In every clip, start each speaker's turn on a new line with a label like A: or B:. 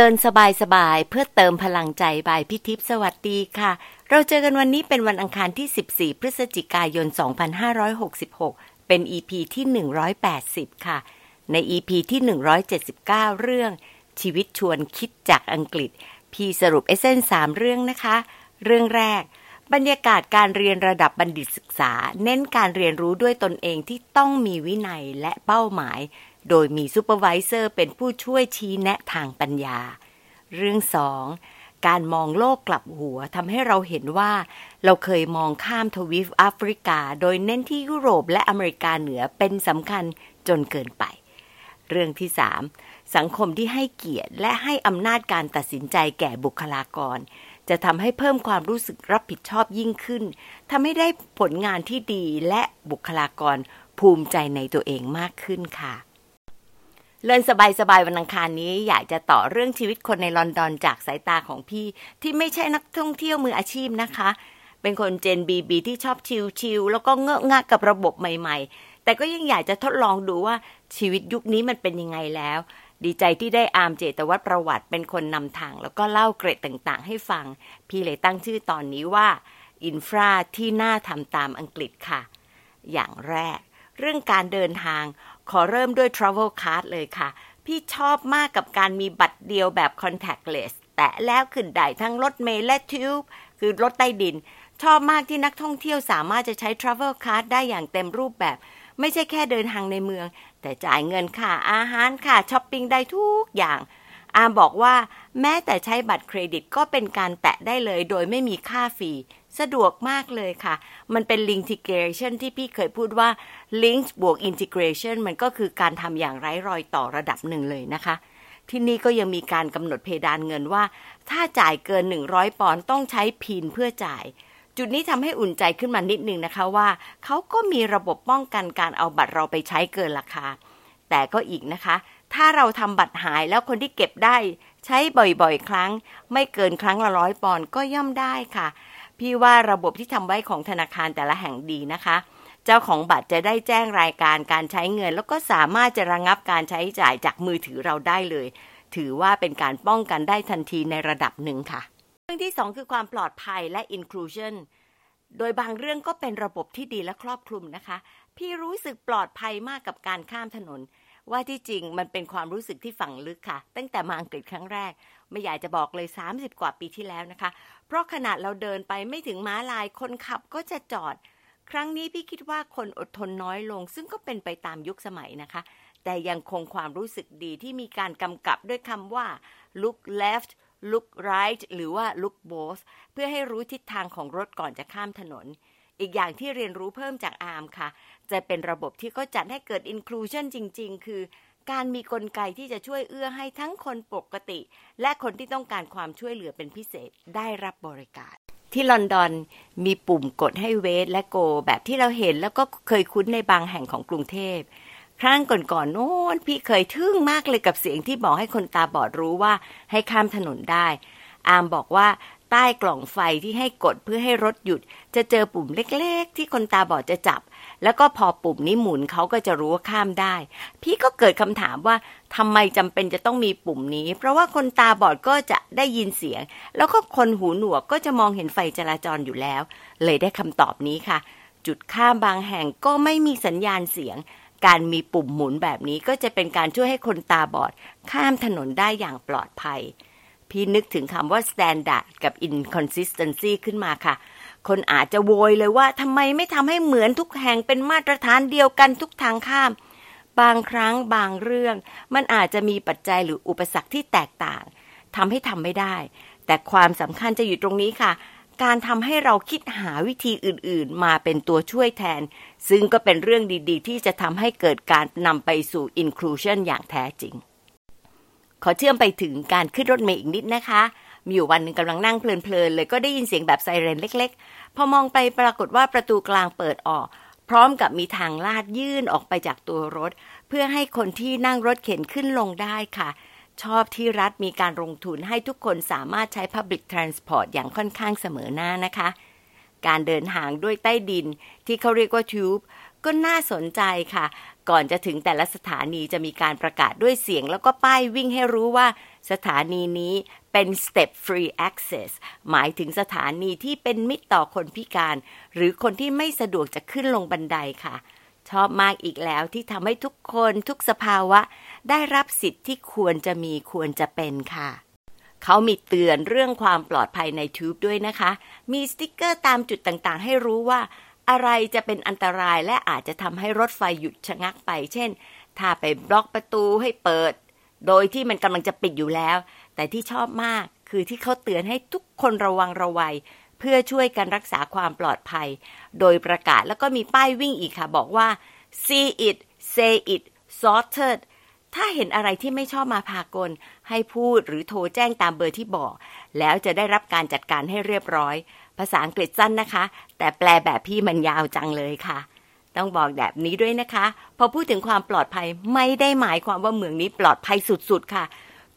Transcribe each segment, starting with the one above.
A: เลินสบายสบายเพื่อเติมพลังใจบายพิทิพสวัสดีค่ะ เราเจอกันวันนี้เป็นวันอังคารที่ 14 พฤศจิกายน 2566 เป็น EP ีที่ 180 ค่ะ ใน EP ีที่ 179 เรื่อง ชีวิตชวนคิดจากอังกฤษ พี่สรุปเอเซนสามเรื่องนะคะ เรื่องแรก บรรยากาศการเรียนระดับบัณฑิตศึกษา เน้นการเรียนรู้ด้วยตนเองที่ต้องมีวินัยและเป้าหมาย โดยมีซูเปอร์วิเซอร์เป็นผู้ช่วยชี้แนะทางปัญญา เรื่องสองการมองโลกกลับหัวทำให้เราเห็นว่า เราเคยมองข้ามทวีปแอฟริกา โดยเน้นที่ยุโรปและอเมริกาเหนือเป็นสำคัญจนเกินไป เรื่องที่สามสังคมที่ให้เกียรติและให้อำนาจการตัดสินใจแก่บุคลากร จะทำให้เพิ่มความรู้สึกรับผิดชอบยิ่งขึ้นทำให้ได้ผลงานที่ดีและบุคลากรภูมิใจในตัวเองมากขึ้นค่ะ เลินสบายสบายวันอังคารนี้อยากจะต่อเรื่องชีวิตคนในลอนดอนจากสายตาของพี่ ที่ไม่ใช่นักท่องเที่ยวมืออาชีพนะคะ เป็นคนเจนบีบีที่ชอบชิลๆแล้วก็เงอะงะกับระบบใหม่ ๆ แต่ก็ยังอยากจะทดลองดูว่าชีวิตยุคนี้มันเป็นยังไงแล้ว ดีใจที่ได้อามเจตวัตรประวัติเป็นคนนำทาง แล้วก็เล่าเกร็ดต่างๆ ให้ฟัง พี่เลยตั้งชื่อตอนนี้ว่าอินฟราที่น่าทำตามอังกฤษค่ะ อย่างแรก เรื่องการเดินทาง ขอเริ่มด้วย Travel Card เลยค่ะ พี่ชอบมากกับการมีบัตรเดียวแบบ contactless แตะแล้วขึ้นได้ทั้งรถเมล์และทิวบคือรถใต้ดิน ชอบมากที่นักท่องเที่ยวสามารถจะใช้ Travel Card ได้อย่างเต็มรูปแบบ ไม่ใช่แค่เดินทางในเมือง แต่จ่ายเงินค่าอาหารค่าช้อปปิ้งได้ทุกอย่างอามบอกว่าแม้แต่ใช้บัตรเครดิตก็เป็นการแตะได้เลยโดยไม่มีค่าฟรี สะดวกมากเลยค่ะ มันเป็น link integration ที่พี่เคยพูดว่า link บวก integration มันก็คือการทำอย่างไร้รอยต่อระดับหนึ่งเลยนะคะ ที่นี่ก็ยังมีการกำหนดเพดานเงินว่า ถ้าจ่ายเกิน 100 ปอนด์ต้องใช้พินเพื่อจ่าย จุดนี้ทำให้อุ่นใจขึ้นมานิดนึงนะคะว่า เขาก็มีระบบป้องกันการเอาบัตรเราไปใช้เกินราคา แต่ก็อีกนะคะ ถ้าเราทำบัตรหายแล้วคนที่เก็บได้ ใช้บ่อยๆ ครั้ง ไม่เกินครั้งละร้อยปอนด์ก็ย่อมได้ค่ะ พี่ว่าระบบที่ทำไว้ของธนาคารแต่ละแห่งดีนะคะ เจ้าของบัตรจะได้แจ้งรายการการใช้เงิน แล้วก็สามารถจะระงงับการใช้จ่ายจากมือถือเราได้เลย ถือว่าเป็นการป้องกันได้ทันทีในระดับหนึ่งค่ะ เรื่องที่สองคือความปลอดภัยและ inclusion โดยบางเรื่องก็เป็นระบบที่ดีและครอบคลุมนะคะ พี่รู้สึกปลอดภัยมากกับการข้ามถนน ว่าที่จริงมันเป็นความรู้สึกที่ฝังลึกค่ะ ตั้งแต่มาอังกฤษครั้งแรก ไม่อยากจะบอกเลย 30 กว่าปีที่แล้วนะคะ เพราะขนาดเราเดินไปไม่ถึงม้าลายคนขับก็จะจอด ครั้งนี้พี่คิดว่าคนอดทนน้อยลง ซึ่งก็เป็นไปตามยุคสมัยนะคะ แต่ยังคงความรู้สึกดีที่มีการกำกับด้วยคำว่า look left look right หรือว่า look both เพื่อให้รู้ทิศทางของรถก่อนจะข้ามถนน อีกอย่างที่เรียนรู้เพิ่มจากอาร์มค่ะ จะเป็นระบบที่ก็จัดให้เกิด inclusion จริง ๆ คือ การมีกลไกที่จะช่วยเอื้อให้ทั้งคนปกติ และคนที่ต้องการความช่วยเหลือเป็นพิเศษได้รับบริการ ที่ลอนดอนมีปุ่มกดให้เวทและโก แบบที่เราเห็นแล้วก็เคยคุ้นในบางแห่งของกรุงเทพครั้งก่อนๆโน้นพี่เคยทึ่งมากเลยกับเสียงที่บอกให้คนตาบอดรู้ว่าให้ข้ามถนนได้ อามบอกว่าใต้กล่องไฟที่ให้กดเพื่อให้รถหยุด จะเจอปุ่มเล็ก ๆ ที่คนตาบอดจะจับ แล้วก็พอปุ่มนี้หมุนเขาก็จะรู้ว่าข้ามได้ พี่ก็เกิดคำถามว่าทำไมจำเป็นจะต้องมีปุ่มนี้ เพราะว่าคนตาบอดก็จะได้ยินเสียง แล้วก็คนหูหนวกก็จะมองเห็นไฟจราจรอยู่แล้ว เลยได้คำตอบนี้ค่ะ จุดข้ามบางแห่งก็ไม่มีสัญญาณเสียง การมีปุ่มหมุนแบบนี้ก็จะเป็นการช่วยให้คนตาบอด ข้ามถนนได้อย่างปลอดภัย พี่นึกถึงคำว่า standard กับ inconsistency ขึ้นมาค่ะ คนอาจจะโวยเลยว่าทำไมไม่ทำให้เหมือนทุกแห่งเป็นมาตรฐานเดียวกันทุกทางข้าม บางครั้งบางเรื่อง มันอาจจะมีปัจจัยหรืออุปสรรคที่แตกต่างทำให้ทำไม่ได้ แต่ความสำคัญจะอยู่ตรงนี้ค่ะ การทำให้เราคิดหาวิธีอื่นๆ มาเป็นตัวช่วยแทน ซึ่งก็เป็นเรื่องดีๆ ที่จะทำให้เกิดการนำไปสู่ inclusion อย่างแท้จริง ขอเชื่อมไปถึงการขึ้นรถเมล์อีกนิดนะคะ มีอยู่วันหนึ่งกำลังนั่งเพลินๆเลยก็ได้ยินเสียงแบบไซเรนเล็ก ๆ พอมองไปปรากฏว่าประตูกลางเปิดออก พร้อมกับมีทางลาดยื่นออกไปจากตัวรถ เพื่อให้คนที่นั่งรถเข็นขึ้นลงได้ค่ะ ชอบที่รัฐมีการลงทุนให้ทุกคนสามารถใช้ Public Transport อย่างค่อนข้างเสมอหน้านะคะ การเดินทางด้วยใต้ดินที่เขาเรียกว่าทูบก็น่าสนใจค่ะ ก่อนจะถึงแต่ละสถานีจะมีการประกาศด้วยเสียง แล้วก็ป้ายวิ่งให้รู้ว่าสถานีนี้เป็น step free access หมายถึงสถานีที่เป็นมิตรต่อคนพิการ หรือคนที่ไม่สะดวกจะขึ้นลงบันไดค่ะ ชอบมากอีกแล้วที่ทำให้ทุกคนทุกสภาวะ ได้รับสิทธิ์ที่ควรจะมีควรจะเป็นค่ะเขามีเตือนเรื่องความปลอดภัยในทูบด้วยนะคะ มีสติกเกอร์ตามจุดต่างๆ ให้รู้ว่า อะไรจะเป็นอันตรายและอาจจะทำให้รถไฟหยุดชะงักไป เช่น ถ้าไปบล็อกประตูให้เปิด โดยที่มันกำลังจะปิดอยู่แล้ว แต่ที่ชอบมากคือที่เขาเตือนให้ทุกคนระวังระวัย เพื่อช่วยกันรักษาความปลอดภัย โดยประกาศแล้วก็มีป้ายวิ่งอีกค่ะ บอกว่า see it say it sorted ถ้าเห็นอะไรที่ไม่ชอบมาพากล ให้พูดหรือโทรแจ้งตามเบอร์ที่บอก แล้วจะได้รับการจัดการให้เรียบร้อย ภาษาอังกฤษสั้นนะคะ แต่แปลแบบพี่มันยาวจังเลยค่ะ ต้องบอกแบบนี้ด้วยนะคะ พอพูดถึงความปลอดภัยไม่ได้หมายความว่าเมืองนี้ปลอดภัยสุดๆค่ะ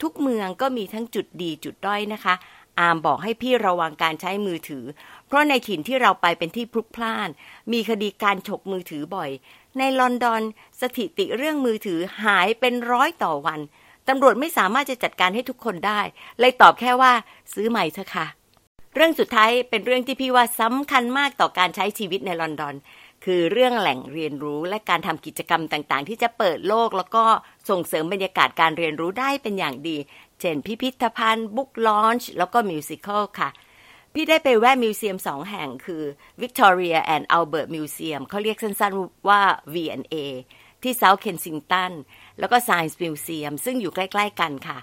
A: ทุกเมืองก็มีทั้งจุดดีจุดด้อยนะคะ อามบอกให้พี่ระวังการใช้มือถือ เพราะในถิ่นที่เราไปเป็นที่พลุกพล่าน มีคดีการฉกมือถือบ่อย ในลอนดอนสถิติเรื่องมือถือหายเป็นร้อยต่อวันตำรวจไม่สามารถจะจัดการให้ทุกคนได้ เลยตอบแค่ว่าซื้อใหม่เถอะค่ะ เรื่องสุดท้ายเป็นเรื่องที่พี่ว่าสำคัญมากต่อการใช้ชีวิตในลอนดอน คือเรื่องแหล่งเรียนรู้และการทำกิจกรรมต่างๆ ที่จะเปิดโลกแล้วก็ส่งเสริมบรรยากาศการเรียนรู้ได้เป็นอย่างดี เช่นพิพิธภัณฑ์บุ๊กลอนช์แล้วก็มิวสิควลค่ะ พี่ได้ไปแวะมิวเซียมสองแห่งคือ Victoria and Albert Museum เขาเรียกสั้นๆว่า V&A ที่ South Kensington แล้วก็ Science Museum ซึ่งอยู่ใกล้ ๆ กันค่ะ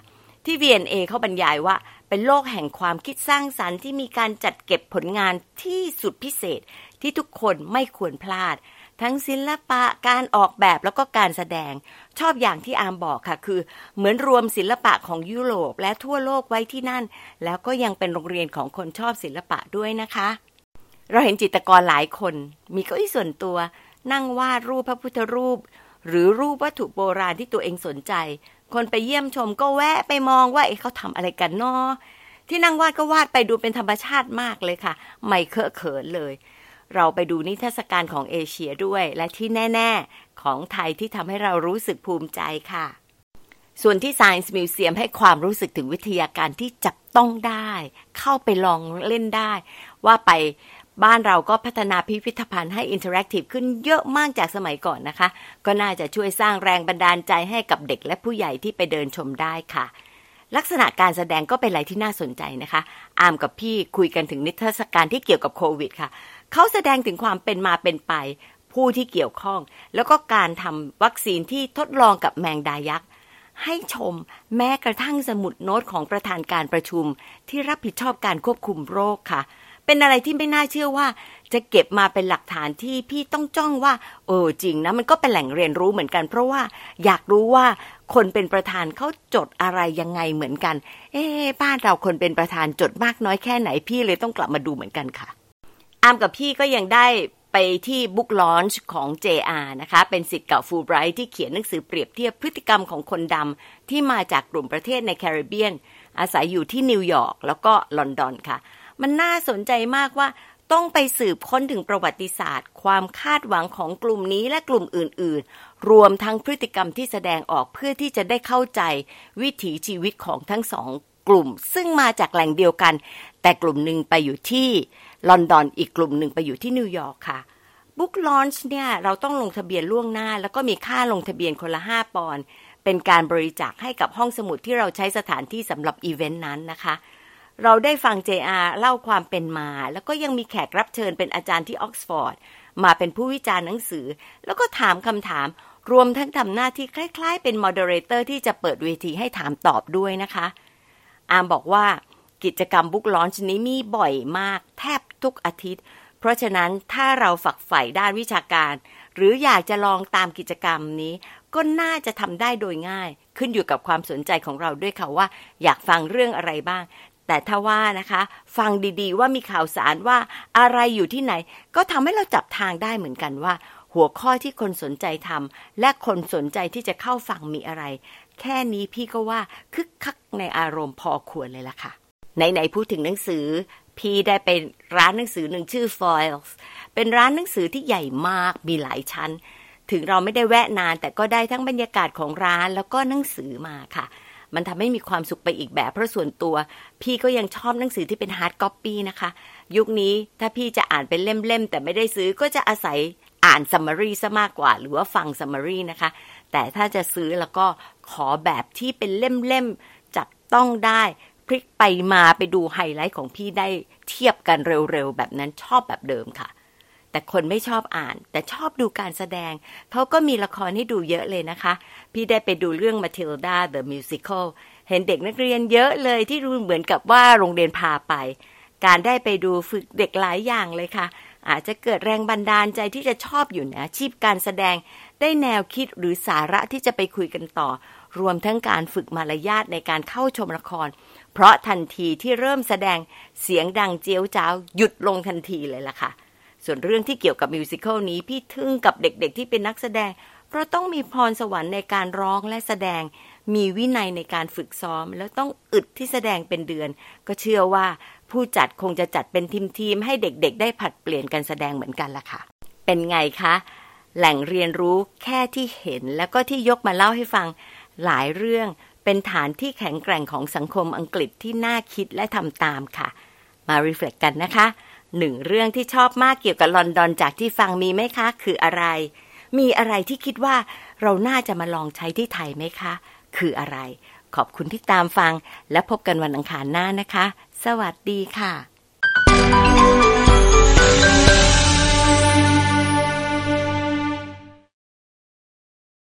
A: ที่ V&A เขาบรรยายว่า เป็นโลกแห่งความคิดสร้างสรรค์ที่มีการจัดเก็บผลงานที่สุดพิเศษที่ทุกคนไม่ควรพลาด ทั้งศิลปะการออกแบบแล้วก็การแสดง ชอบอย่างที่อามบอกค่ะ คือ เหมือนรวมศิลปะของยุโรปและทั่วโลกไว้ที่นั่น แล้วก็ยังเป็นโรงเรียนของคนชอบศิลปะด้วยนะคะ เราเห็นจิตรกรหลายคน มีเก้าอี้ส่วนตัว นั่งวาดรูปพระพุทธรูป หรือรูปวัตถุโบราณที่ตัวเองสนใจ คนไปเยี่ยมชมก็แวะไปมองว่าเอ๊ะเขาทำอะไรกันนาะที่นั่งวาดก็วาดไปดูเป็นธรรมชาติมากเลยค่ะ ไม่เคอะเขินเลย เราไปดูนิทรรศการของเอเชียด้วย และที่แน่ ๆ ของไทยที่ทำให้เรารู้สึกภูมิใจค่ะ ส่วนที่ Science Museum ให้ความรู้สึกถึงวิทยาการที่จับต้องได้ เข้าไปลองเล่นได้ ว่าไป บ้านเราก็พัฒนาพิพิธภัณฑ์ให้ interactive ขึ้นเยอะมากจากสมัยก่อนนะคะ ก็น่าจะช่วยสร้างแรงบันดาลใจให้กับเด็กและผู้ใหญ่ที่ไปเดินชมได้ค่ะ ลักษณะการแสดงก็เป็นอะไรที่น่าสนใจนะคะ อามกับพี่คุยกันถึงนิทรรศการที่เกี่ยวกับโควิด ค่ะ เขาแสดงถึงความเป็นมาเป็นไป ผู้ที่เกี่ยวข้อง แล้วก็การทำวัคซีนที่ทดลองกับแมงดายักษ์ให้ชมแม้กระทั่งสมุดโน้ตของประธานการประชุมที่รับผิดชอบการควบคุมโรคค่ะ เป็นอะไรที่ไม่น่าเชื่อว่า จะเก็บมาเป็นหลักฐานที่พี่ต้องจ้องว่าเออจริงนะมันก็เป็นแหล่งเรียนรู้เหมือนกัน เพราะว่าอยากรู้ว่าคนเป็นประธานเขาจดอะไรยังไงเหมือนกัน เอ๊บ้านเราคนเป็นประธานจดมากน้อยแค่ไหนพี่เลยต้องกลับมาดูเหมือนกันค่ะ อามกับพี่ก็ยังได้ไปที่ book launch ของ JR นะคะ เป็นสิทธิ์เก่าฟูไบรท์ที่เขียนหนังสือเปรียบเทียบพฤติกรรมของคนดำที่มาจากกลุ่มประเทศในแคริบเบียน อาศัยอยู่ที่นิวยอร์กแล้วก็ลอนดอนค่ะ มันน่าสนใจมากว่าต้องไปสืบค้นถึงประวัติศาสตร์ ความคาดหวังของกลุ่มนี้และกลุ่มอื่น ๆ รวมทั้งพฤติกรรมที่แสดงออกเพื่อที่จะได้เข้าใจวิถีชีวิตของทั้งสองกลุ่ม ซึ่งมาจากแหล่งเดียวกัน แต่กลุ่มหนึ่งไปอยู่ที่ลอนดอนอีกกลุ่มหนึ่งไปอยู่ที่นิวยอร์กค่ะ book launch เนี่ยเราต้องลงทะเบียนล่วงหน้า แล้วก็มีค่าลงทะเบียนคนละ 5 ปอนด์เป็นการบริจาคให้กับห้องสมุดที่เราใช้สถานที่สำหรับอีเวนต์นั้นนะคะ เราได้ฟัง JR เล่าความเป็นมา แล้วก็ยังมีแขกรับเชิญเป็นอาจารย์ที่ออกซฟอร์ด มาเป็นผู้วิจารณ์หนังสือ แล้วก็ถามคำถาม รวมทั้งทำหน้าที่คล้าย ๆ เป็น moderator ที่จะเปิดเวทีให้ถามตอบด้วยนะคะ อามบอกว่ากิจกรรมบุ๊กลอนชนี้มีบ่อยมาก แทบทุกอาทิตย์ เพราะฉะนั้นถ้าเราฝักใฝ่ด้านวิชาการ หรืออยากจะลองตามกิจกรรมนี้ ก็น่าจะทำได้โดยง่าย ขึ้นอยู่กับความสนใจของเราด้วยค่ะว่า อยากฟังเรื่องอะไรบ้าง แต่ถ้าว่านะคะ ฟังดีๆ ว่ามีข่าวสารว่าอะไรอยู่ที่ไหน ก็ทำให้เราจับทางได้เหมือนกันว่า หัวข้อที่คนสนใจทำและคนสนใจที่จะเข้าฟังมีอะไร แค่นี้พี่ก็ว่าคึกคักในอารมณ์พอควรเลยล่ะค่ะไหนๆพูดถึงหนังสือ พี่ได้ไปร้านหนังสือหนึ่งชื่อ Foyles เป็นร้านหนังสือที่ใหญ่มากมีหลายชั้น ถึงเราไม่ได้แวะนานแต่ก็ได้ทั้งบรรยากาศของร้านแล้วก็หนังสือมาค่ะ มันทำให้มีความสุขไปอีกแบบ เพราะส่วนตัว พี่ก็ยังชอบหนังสือที่เป็น hard copy นะคะ ยุคนี้ถ้าพี่จะอ่านเป็นเล่มๆ แต่ไม่ได้ซื้อก็จะอาศัยอ่านซัมมารีซะมากกว่า หรือว่าฟังซัมมารีนะคะ แต่ถ้าจะซื้อแล้วก็ขอแบบที่เป็นเล่มๆ จับต้องได้พลิกไปมาไปดูไฮไลท์ของพี่ได้เทียบกันเร็วๆ แบบนั้นชอบแบบเดิมค่ะ แต่คนไม่ชอบอ่าน แต่ชอบดูการแสดง เขาก็มีละครให้ดูเยอะเลยนะคะ พี่ได้ไปดูเรื่อง Matilda the Musical เห็นเด็กนักเรียนเยอะเลยที่ดูเหมือนกับว่าโรงเรียนพาไป การได้ไปดูฝึกเด็กหลายอย่างเลยค่ะ อาจจะเกิดแรงบันดาลใจที่จะชอบอยู่ในอาชีพการแสดง ได้แนวคิดหรือสาระที่จะไปคุยกันต่อ รวมทั้งการฝึกมารยาทในการเข้าชมละคร เพราะทันทีที่เริ่มแสดงเสียงดังเจียวจ้าวหยุดลงทันทีเลยล่ะค่ะ ส่วนเรื่องที่เกี่ยวกับมิวสิควลนี้พี่ทึ่งกับเด็กๆที่เป็นนักแสดง เพราะต้องมีพรสวรรค์ในการร้องและแสดง มีวินัยในการฝึกซ้อม แล้วต้องอึดที่แสดงเป็นเดือน ก็เชื่อว่าผู้จัดคงจะจัดเป็นทีมๆให้เด็กๆ ได้ผัดเปลี่ยนกันแสดงเหมือนกันล่ะค่ะ เป็นไงคะ แหล่งเรียนรู้แค่ที่เห็นแล้วก็ที่ยกมาเล่าให้ฟังหลายเรื่องเป็นฐานที่แข็งแกร่งของสังคมอังกฤษที่น่าคิดและทำตามค่ะ มารีเฟล็กกันนะคะ หนึ่งเรื่องที่ชอบมากเกี่ยวกับลอนดอนจากที่ฟังมีไหมคะ คืออะไร มีอะไรที่คิดว่าเราน่าจะมาลองใช้ที่ไทยไหมคะ คืออะไร ขอบคุณที่ตามฟังและพบกันวันอังคารหน้านะคะ สวัสดีค่ะ